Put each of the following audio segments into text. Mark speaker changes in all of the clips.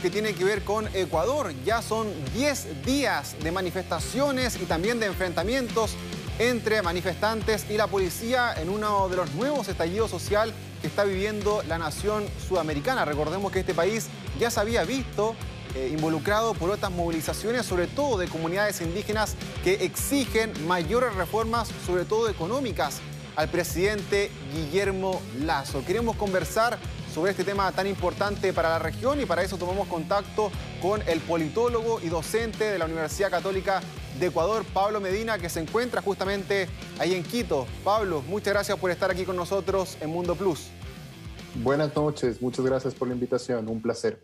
Speaker 1: que tienen que ver con Ecuador. Ya son 10 días de manifestaciones y también de enfrentamientos entre manifestantes y la policía en uno de los nuevos estallidos social que está viviendo la nación sudamericana. Recordemos que este país ya se había visto eh, involucrado por otras movilizaciones, sobre todo de comunidades indígenas que exigen mayores reformas, sobre todo económicas, al presidente Guillermo Lazo. Queremos conversar sobre este tema tan importante para la región y para eso tomamos contacto con el politólogo y docente de la Universidad Católica de Ecuador, Pablo Medina, que se encuentra justamente ahí en Quito. Pablo, muchas gracias por estar aquí con nosotros en Mundo Plus.
Speaker 2: Buenas noches, muchas gracias por la invitación, un placer.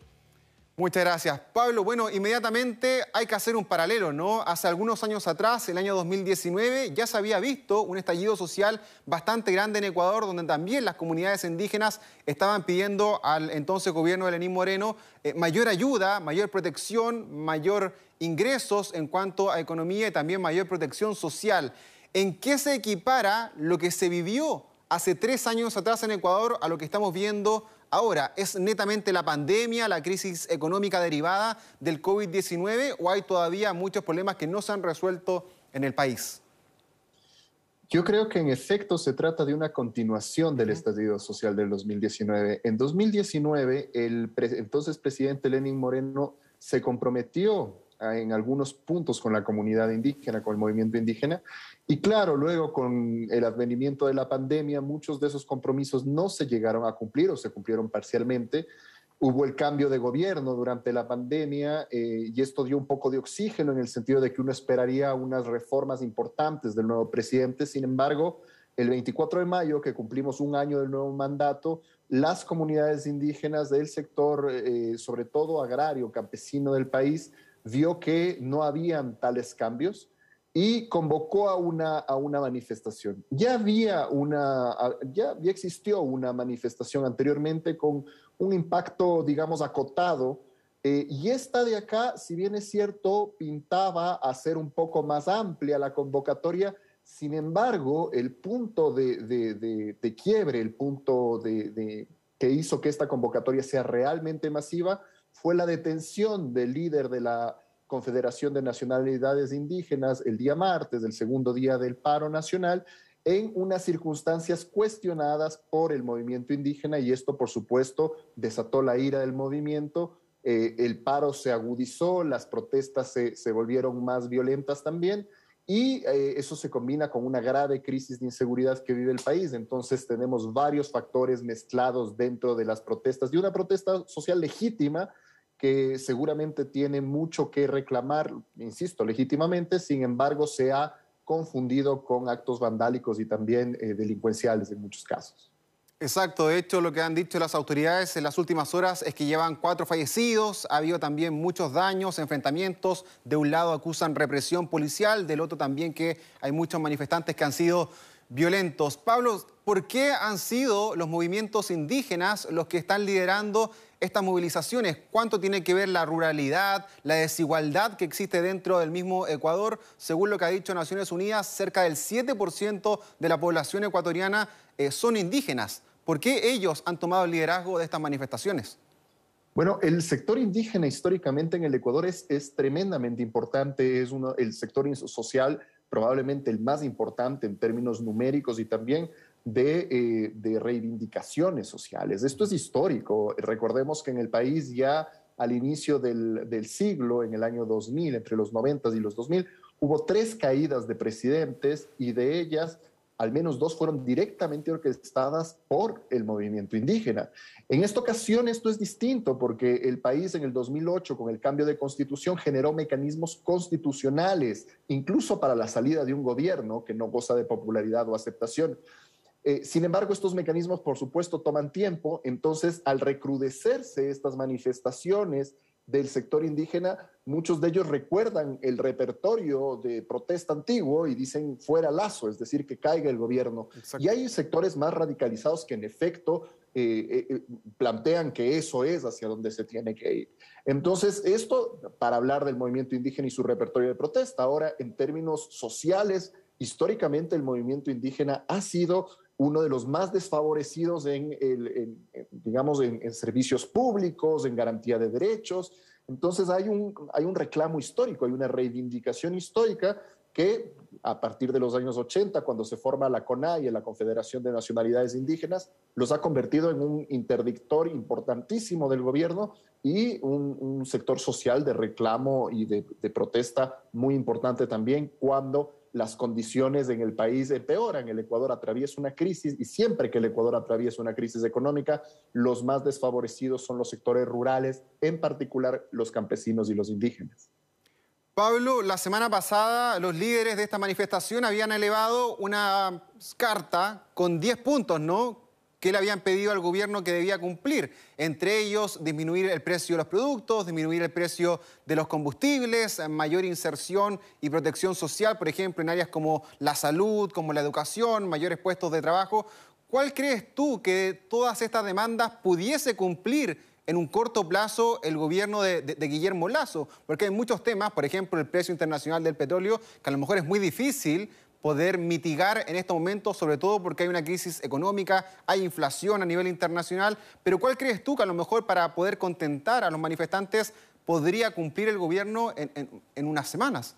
Speaker 1: Muchas gracias. Pablo, bueno, inmediatamente hay que hacer un paralelo, ¿no? Hace algunos años atrás, el año 2019, ya se había visto un estallido social bastante grande en Ecuador, donde también las comunidades indígenas estaban pidiendo al entonces gobierno de Lenín Moreno eh, mayor ayuda, mayor protección, mayor ingresos en cuanto a economía y también mayor protección social. ¿En qué se equipara lo que se vivió hace tres años atrás en Ecuador a lo que estamos viendo Ahora, ¿es netamente la pandemia, la crisis económica derivada del COVID-19 o hay todavía muchos problemas que no se han resuelto en el país?
Speaker 2: Yo creo que en efecto se trata de una continuación del estallido social del 2019. En 2019, el entonces presidente Lenin Moreno se comprometió en algunos puntos con la comunidad indígena, con el movimiento indígena. Y claro, luego con el advenimiento de la pandemia, muchos de esos compromisos no se llegaron a cumplir o se cumplieron parcialmente. Hubo el cambio de gobierno durante la pandemia eh, y esto dio un poco de oxígeno en el sentido de que uno esperaría unas reformas importantes del nuevo presidente. Sin embargo, el 24 de mayo, que cumplimos un año del nuevo mandato, las comunidades indígenas del sector, eh, sobre todo agrario, campesino del país, vio que no habían tales cambios y convocó a una, a una manifestación. Ya había una, ya, ya existió una manifestación anteriormente con un impacto, digamos, acotado, eh, y esta de acá, si bien es cierto, pintaba a ser un poco más amplia la convocatoria, sin embargo, el punto de, de, de quiebre, el punto de, que hizo que esta convocatoria sea realmente masiva, fue la detención del líder de la Confederación de Nacionalidades Indígenas el día martes, el segundo día del paro nacional, en unas circunstancias cuestionadas por el movimiento indígena y esto, por supuesto, desató la ira del movimiento. Eh, el paro se agudizó, las protestas se, volvieron más violentas también y eh, eso se combina con una grave crisis de inseguridad que vive el país. Entonces tenemos varios factores mezclados dentro de las protestas, de una protesta social legítima, que seguramente tiene mucho que reclamar, insisto, legítimamente, sin embargo, se ha confundido con actos vandálicos y también eh, delincuenciales en muchos casos.
Speaker 1: Exacto, de hecho lo que han dicho las autoridades en las últimas horas es que llevan cuatro fallecidos, ha habido también muchos daños, enfrentamientos, de un lado acusan represión policial, del otro también que hay muchos manifestantes que han sido violentos. Pablo, ¿por qué han sido los movimientos indígenas los que están liderando estas movilizaciones? ¿Cuánto tiene que ver la ruralidad, la desigualdad que existe dentro del mismo Ecuador? Según lo que ha dicho Naciones Unidas, cerca del 7% de la población ecuatoriana eh, son indígenas. ¿Por qué ellos han tomado el liderazgo de estas manifestaciones?
Speaker 2: Bueno, el sector indígena históricamente en el Ecuador es, es tremendamente importante, es uno, el sector social probablemente el más importante en términos numéricos y también eh, de, reivindicaciones sociales. Esto es histórico. Recordemos que en el país ya al inicio del, del, siglo, en el año 2000, entre los 90 y los 2000, hubo tres caídas de presidentes y de ellas al menos dos fueron directamente orquestadas por el movimiento indígena. En esta ocasión esto es distinto porque el país en el 2008 con el cambio de constitución generó mecanismos constitucionales, incluso para la salida de un gobierno que no goza de popularidad o aceptación. Eh, sin embargo, estos mecanismos, por supuesto, toman tiempo. Entonces, al recrudecerse estas manifestaciones del sector indígena, muchos de ellos recuerdan el repertorio de protesta antiguo y dicen fuera lazo, es decir, que caiga el gobierno. Y hay sectores más radicalizados que en efecto eh, eh, plantean que eso es hacia donde se tiene que ir. Entonces, esto para hablar del movimiento indígena y su repertorio de protesta. Ahora, en términos sociales, históricamente el movimiento indígena ha sido uno de los más desfavorecidos en, el, digamos, en, servicios públicos, en garantía de derechos. Entonces hay un, hay un reclamo histórico, hay una reivindicación histórica que a partir de los años 80, cuando se forma la CONAI, la Confederación de Nacionalidades Indígenas, los ha convertido en un interdictor importantísimo del gobierno y un, sector social de reclamo y de, protesta muy importante también cuando las condiciones en el país empeoran. El Ecuador atraviesa una crisis y siempre que el Ecuador atraviesa una crisis económica, los más desfavorecidos son los sectores rurales, en particular los campesinos y los indígenas.
Speaker 1: Pablo, la semana pasada los líderes de esta manifestación habían elevado una carta con 10 puntos, ¿no? Que le habían pedido al gobierno que debía cumplir. Entre ellos, disminuir el precio de los productos, disminuir el precio de los combustibles, mayor inserción y protección social, por ejemplo, en áreas como la salud, como la educación, mayores puestos de trabajo. ¿Cuál crees tú que todas estas demandas pudiese cumplir en un corto plazo el gobierno de, Guillermo Lazo, porque hay muchos temas, por ejemplo, el precio internacional del petróleo, que a lo mejor es muy difícil poder mitigar en este momento, sobre todo porque hay una crisis económica, hay inflación a nivel internacional, pero ¿cuál crees tú que a lo mejor para poder contentar a los manifestantes podría cumplir el gobierno en, unas semanas?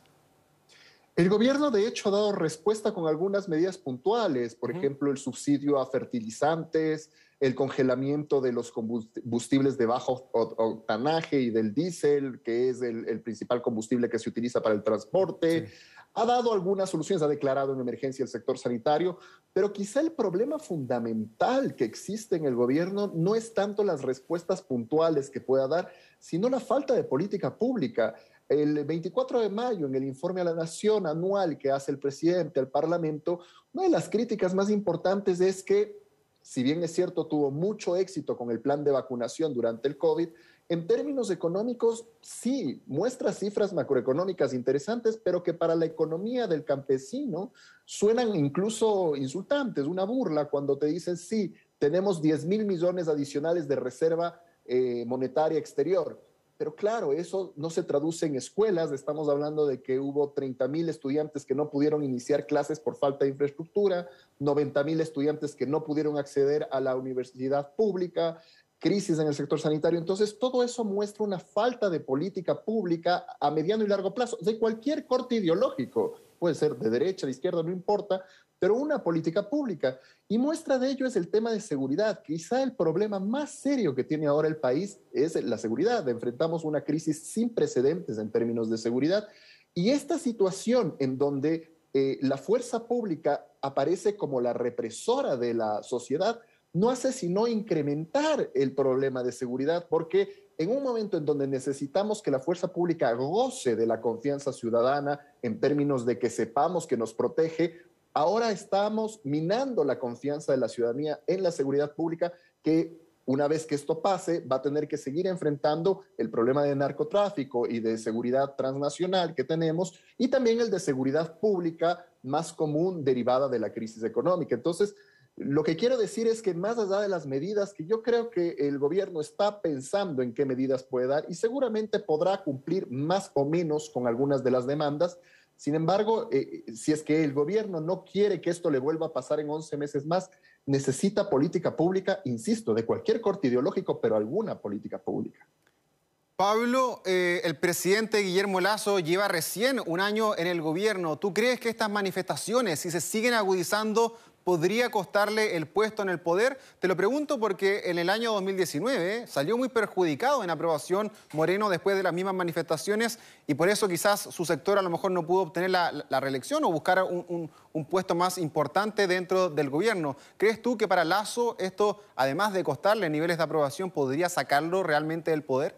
Speaker 2: El gobierno, de hecho, ha dado respuesta con algunas medidas puntuales, por ejemplo, el subsidio a fertilizantes, el congelamiento de los combustibles de bajo octanaje y del diésel, que es el, principal combustible que se utiliza para el transporte. Ha dado algunas soluciones, ha declarado en emergencia el sector sanitario, pero quizá el problema fundamental que existe en el gobierno no es tanto las respuestas puntuales que pueda dar, sino la falta de política pública. El 24 de mayo, en el informe a la Nación anual que hace el presidente al Parlamento, una de las críticas más importantes es que si bien es cierto, tuvo mucho éxito con el plan de vacunación durante el COVID, en términos económicos, sí, muestra cifras macroeconómicas interesantes, pero que para la economía del campesino suenan incluso insultantes, una burla cuando te dicen, sí, tenemos 10 mil millones adicionales de reserva eh, monetaria exterior pero claro, eso no se traduce en escuelas. Estamos hablando de que hubo 30 mil estudiantes que no pudieron iniciar clases por falta de infraestructura, 90 mil estudiantes que no pudieron acceder a la universidad pública, crisis en el sector sanitario. Entonces, todo eso muestra una falta de política pública a mediano y largo plazo, de cualquier corte ideológico. Puede ser de derecha, de izquierda, no importa, pero una política pública. Y muestra de ello es el tema de seguridad. Quizá el problema más serio que tiene ahora el país es la seguridad. Enfrentamos una crisis sin precedentes en términos de seguridad. Y esta situación en donde eh, la fuerza pública aparece como la represora de la sociedad, no hace sino incrementar el problema de seguridad, porque en un momento en donde necesitamos que la fuerza pública goce de la confianza ciudadana en términos de que sepamos que nos protege, Ahora estamos minando la confianza de la ciudadanía en la seguridad pública que una vez que esto pase, va a tener que seguir enfrentando el problema de narcotráfico y de seguridad transnacional que tenemos y también el de seguridad pública más común derivada de la crisis económica. Entonces, lo que quiero decir es que más allá de las medidas, que yo creo que el gobierno está pensando en qué medidas puede dar y seguramente podrá cumplir más o menos con algunas de las demandas, sin embargo, eh, si es que el gobierno no quiere que esto le vuelva a pasar en 11 meses más, necesita política pública, insisto, de cualquier corte ideológico, pero alguna política pública.
Speaker 1: Pablo, eh, el presidente Guillermo Lazo lleva recién un año en el gobierno. ¿Tú crees que estas manifestaciones, si se siguen agudizando, podría costarle el puesto en el poder? Te lo pregunto porque en el año 2019 salió muy perjudicado en aprobación Moreno después de las mismas manifestaciones y por eso quizás su sector a lo mejor no pudo obtener la, reelección o buscar un, un, puesto más importante dentro del gobierno. ¿Crees tú que para Lazo esto, además de costarle niveles de aprobación, podría sacarlo realmente del poder?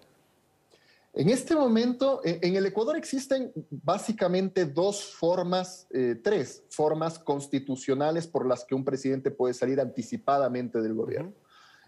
Speaker 2: En este momento, en el Ecuador existen básicamente dos formas, eh, tres formas constitucionales por las que un presidente puede salir anticipadamente del gobierno.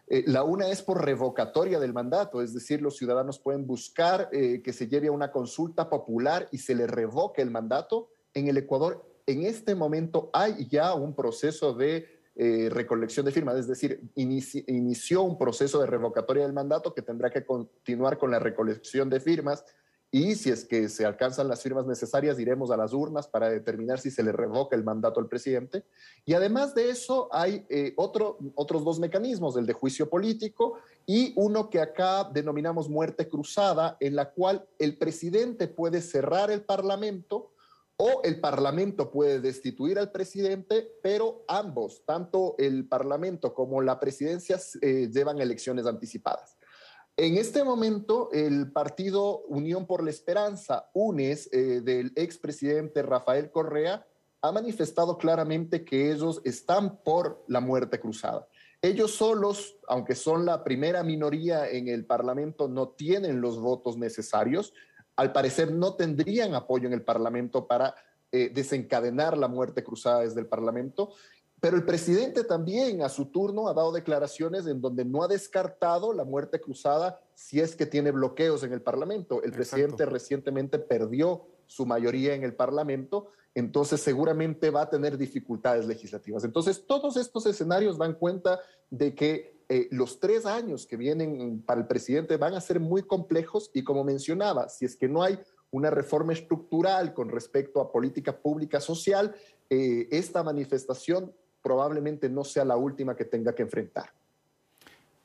Speaker 2: Eh, la una es por revocatoria del mandato, es decir, los ciudadanos pueden buscar eh, que se lleve a una consulta popular y se le revoque el mandato. En el Ecuador, en este momento, hay ya un proceso de eh, recolección de firmas, es decir, inició un proceso de revocatoria del mandato que tendrá que continuar con la recolección de firmas y si es que se alcanzan las firmas necesarias, iremos a las urnas para determinar si se le revoca el mandato al presidente. Y además de eso, hay eh, otro, otros dos mecanismos, el de juicio político y uno que acá denominamos muerte cruzada, en la cual el presidente puede cerrar el Parlamento o el Parlamento puede destituir al presidente, pero ambos, tanto el Parlamento como la presidencia, eh, llevan elecciones anticipadas. En este momento, el partido Unión por la Esperanza, UNES, eh, del expresidente Rafael Correa, ha manifestado claramente que ellos están por la muerte cruzada. Ellos solos, aunque son la primera minoría en el Parlamento, no tienen los votos necesarios. Al parecer no tendrían apoyo en el Parlamento para eh, desencadenar la muerte cruzada desde el Parlamento pero el presidente también a su turno ha dado declaraciones en donde no ha descartado la muerte cruzada si es que tiene bloqueos en el Parlamento. El presidente recientemente perdió su mayoría en el Parlamento, entonces seguramente va a tener dificultades legislativas. Entonces todos estos escenarios dan cuenta de que eh, los tres años que vienen para el presidente van a ser muy complejos y como mencionaba, si es que no hay una reforma estructural con respecto a política pública social, eh, esta manifestación probablemente no sea la última que tenga que enfrentar.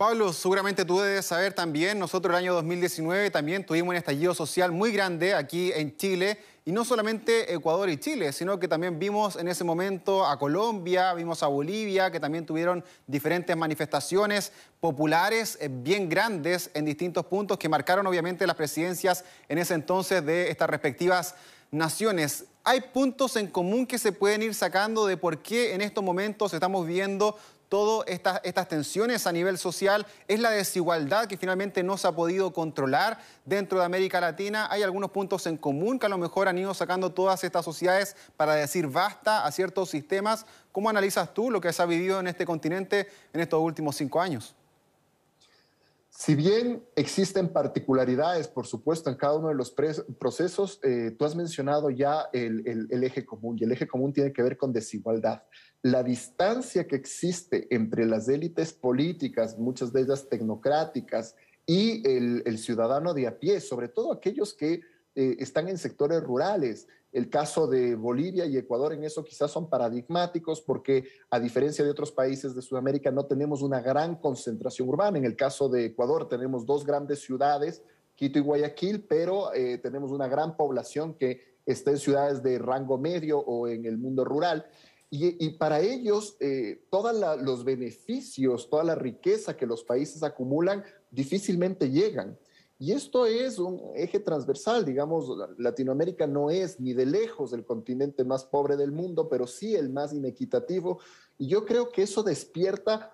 Speaker 1: Pablo, seguramente tú debes saber también, nosotros el año 2019 también tuvimos un estallido social muy grande aquí en Chile, y no solamente Ecuador y Chile, sino que también vimos en ese momento a Colombia, vimos a Bolivia, que también tuvieron diferentes manifestaciones populares eh, bien grandes en distintos puntos que marcaron obviamente las presidencias en ese entonces de estas respectivas naciones. ¿Hay puntos en común que se pueden ir sacando de por qué en estos momentos estamos viendo todas estas, tensiones a nivel social? ¿Es la desigualdad que finalmente no se ha podido controlar dentro de América Latina? ¿Hay algunos puntos en común que a lo mejor han ido sacando todas estas sociedades para decir basta a ciertos sistemas? ¿Cómo analizas tú lo que se ha vivido en este continente en estos últimos cinco años?
Speaker 2: Si bien existen particularidades, por supuesto, en cada uno de los procesos, eh, tú has mencionado ya el, eje común y el eje común tiene que ver con desigualdad. La distancia que existe entre las élites políticas, muchas de ellas tecnocráticas, y el, ciudadano de a pie, sobre todo aquellos que eh, están en sectores rurales, el caso de Bolivia y Ecuador en eso quizás son paradigmáticos porque a diferencia de otros países de Sudamérica no tenemos una gran concentración urbana. En el caso de Ecuador tenemos dos grandes ciudades, Quito y Guayaquil, pero eh, tenemos una gran población que está en ciudades de rango medio o en el mundo rural. Y, para ellos, eh, todos los beneficios, toda la riqueza que los países acumulan difícilmente llegan. Y esto es un eje transversal, digamos, Latinoamérica no es ni de lejos el continente más pobre del mundo, pero sí el más inequitativo. Y yo creo que eso despierta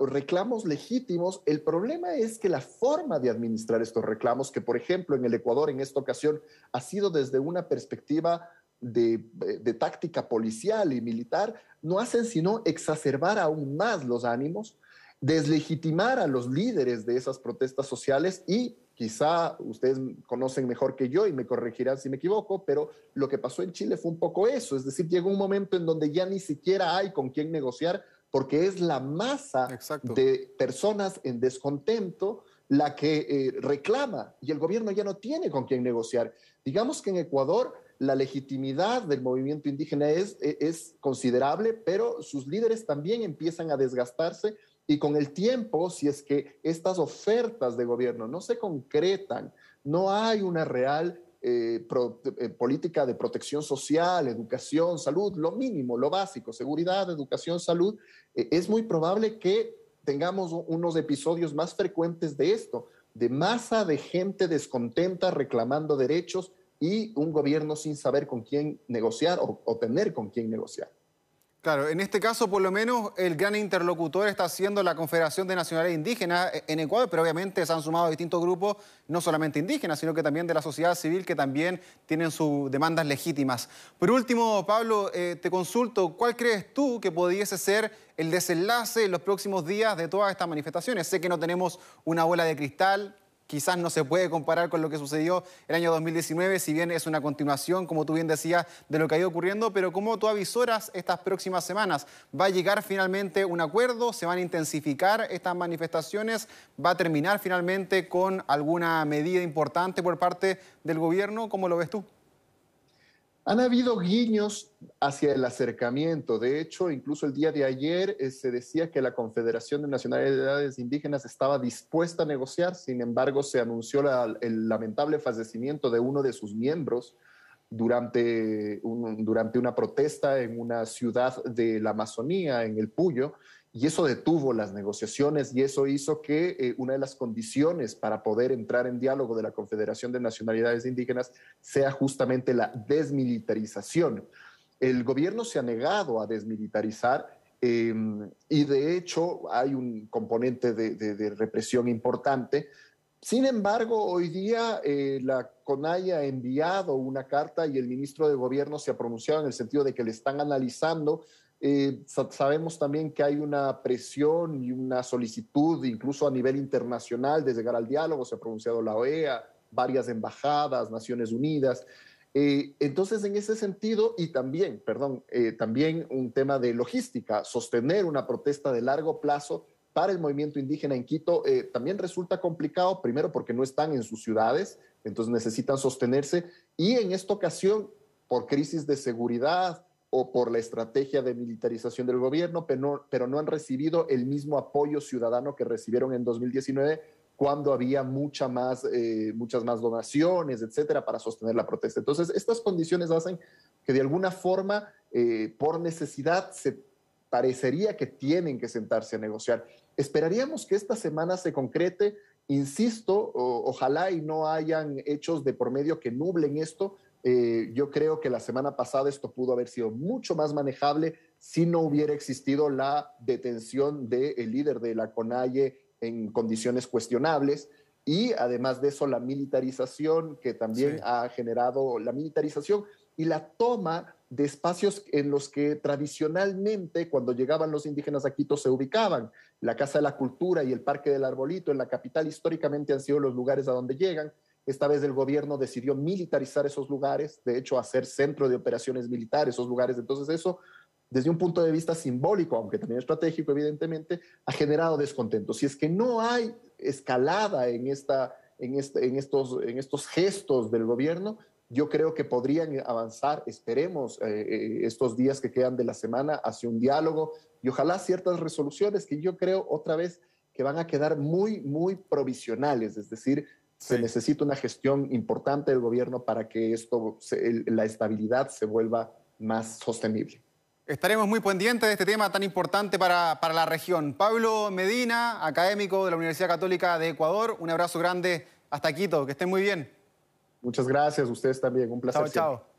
Speaker 2: reclamos legítimos. El problema es que la forma de administrar estos reclamos, que por ejemplo en el Ecuador en esta ocasión ha sido desde una perspectiva de táctica policial y militar, no hacen sino exacerbar aún más los ánimos deslegitimar a los líderes de esas protestas sociales y quizá ustedes conocen mejor que yo y me corregirán si me equivoco, pero lo que pasó en Chile fue un poco eso, es decir, llegó un momento en donde ya ni siquiera hay con quién negociar porque es la masa de personas en descontento la que eh, reclama y el gobierno ya no tiene con quién negociar. Digamos que en Ecuador la legitimidad del movimiento indígena es, es considerable, pero sus líderes también empiezan a desgastarse y con el tiempo, si es que estas ofertas de gobierno no se concretan, no hay una real eh, eh, política de protección social, educación, salud, lo mínimo, lo básico, seguridad, educación, salud, eh, es muy probable que tengamos unos episodios más frecuentes de esto, de masa de gente descontenta reclamando derechos y un gobierno sin saber con quién negociar o tener con quién negociar.
Speaker 1: Claro, en este caso por lo menos el gran interlocutor está siendo la Confederación de Nacionales Indígenas en Ecuador, pero obviamente se han sumado distintos grupos, no solamente indígenas, sino que también de la sociedad civil que también tienen sus demandas legítimas. Por último, Pablo, eh, te consulto, ¿cuál crees tú que pudiese ser el desenlace en los próximos días de todas estas manifestaciones? Sé que no tenemos una bola de cristal, quizás no se puede comparar con lo que sucedió el año 2019, si bien es una continuación, como tú bien decías, de lo que ha ido ocurriendo, pero ¿cómo tú avisoras estas próximas semanas? ¿Va a llegar finalmente un acuerdo? ¿Se van a intensificar estas manifestaciones? ¿Va a terminar finalmente con alguna medida importante por parte del gobierno? ¿Cómo lo ves tú?
Speaker 2: Han habido guiños hacia el acercamiento. De hecho, incluso el día de ayer eh, se decía que la Confederación de Nacionalidades Indígenas estaba dispuesta a negociar. Sin embargo, se anunció el lamentable fallecimiento de uno de sus miembros durante, durante una protesta en una ciudad de la Amazonía, en el Puyo y eso detuvo las negociaciones y eso hizo que eh, una de las condiciones para poder entrar en diálogo de la Confederación de Nacionalidades Indígenas sea justamente la desmilitarización. El gobierno se ha negado a desmilitarizar em, y de hecho hay un componente de, represión importante. Sin embargo, hoy día eh, la CONAI ha enviado una carta y el ministro de Gobierno se ha pronunciado en el sentido de que le están analizando eh, sabemos también que hay una presión y una solicitud, incluso a nivel internacional, de llegar al diálogo. Se ha pronunciado la OEA, varias embajadas, Naciones Unidas. Eh, entonces, en ese sentido, y también, perdón, eh, también un tema de logística, sostener una protesta de largo plazo para el movimiento indígena en Quito también resulta complicado, primero porque no están en sus ciudades, entonces necesitan sostenerse, y en esta ocasión, por crisis de seguridad, o por la estrategia de militarización del gobierno, pero no, han recibido el mismo apoyo ciudadano que recibieron en 2019 cuando había mucha más, eh, muchas más donaciones, etcétera, para sostener la protesta. Entonces, estas condiciones hacen que de alguna forma, eh, por necesidad, se parecería que tienen que sentarse a negociar. Esperaríamos que esta semana se concrete, insisto, ojalá y no hayan hechos de por medio que nublen esto, eh, yo creo que la semana pasada esto pudo haber sido mucho más manejable si no hubiera existido la detención del líder de la CONAIE en condiciones cuestionables. Y además de eso la militarización que también ha generado la militarización y la toma de espacios en los que tradicionalmente cuando llegaban los indígenas a Quito se ubicaban. La Casa de la Cultura y el Parque del Arbolito en la capital históricamente han sido los lugares a donde llegan esta vez el gobierno decidió militarizar esos lugares, de hecho, hacer centro de operaciones militares, esos lugares. Entonces, eso, desde un punto de vista simbólico, aunque también estratégico, evidentemente, ha generado descontento. Si es que no hay escalada en, esta, en, este, en, estos, en estos gestos del gobierno, yo creo que podrían avanzar, esperemos, eh, eh, estos días que quedan de la semana hacia un diálogo y ojalá ciertas resoluciones que yo creo otra vez que van a quedar muy, muy provisionales, es decir, se necesita una gestión importante del gobierno para que esto, la estabilidad se vuelva más sostenible.
Speaker 1: Estaremos muy pendientes de este tema tan importante para, para, la región. Pablo Medina, académico de la Universidad Católica de Ecuador, un abrazo grande hasta Quito, que estén muy bien.
Speaker 2: Muchas gracias, ustedes también, un placer.
Speaker 1: Chao, chao.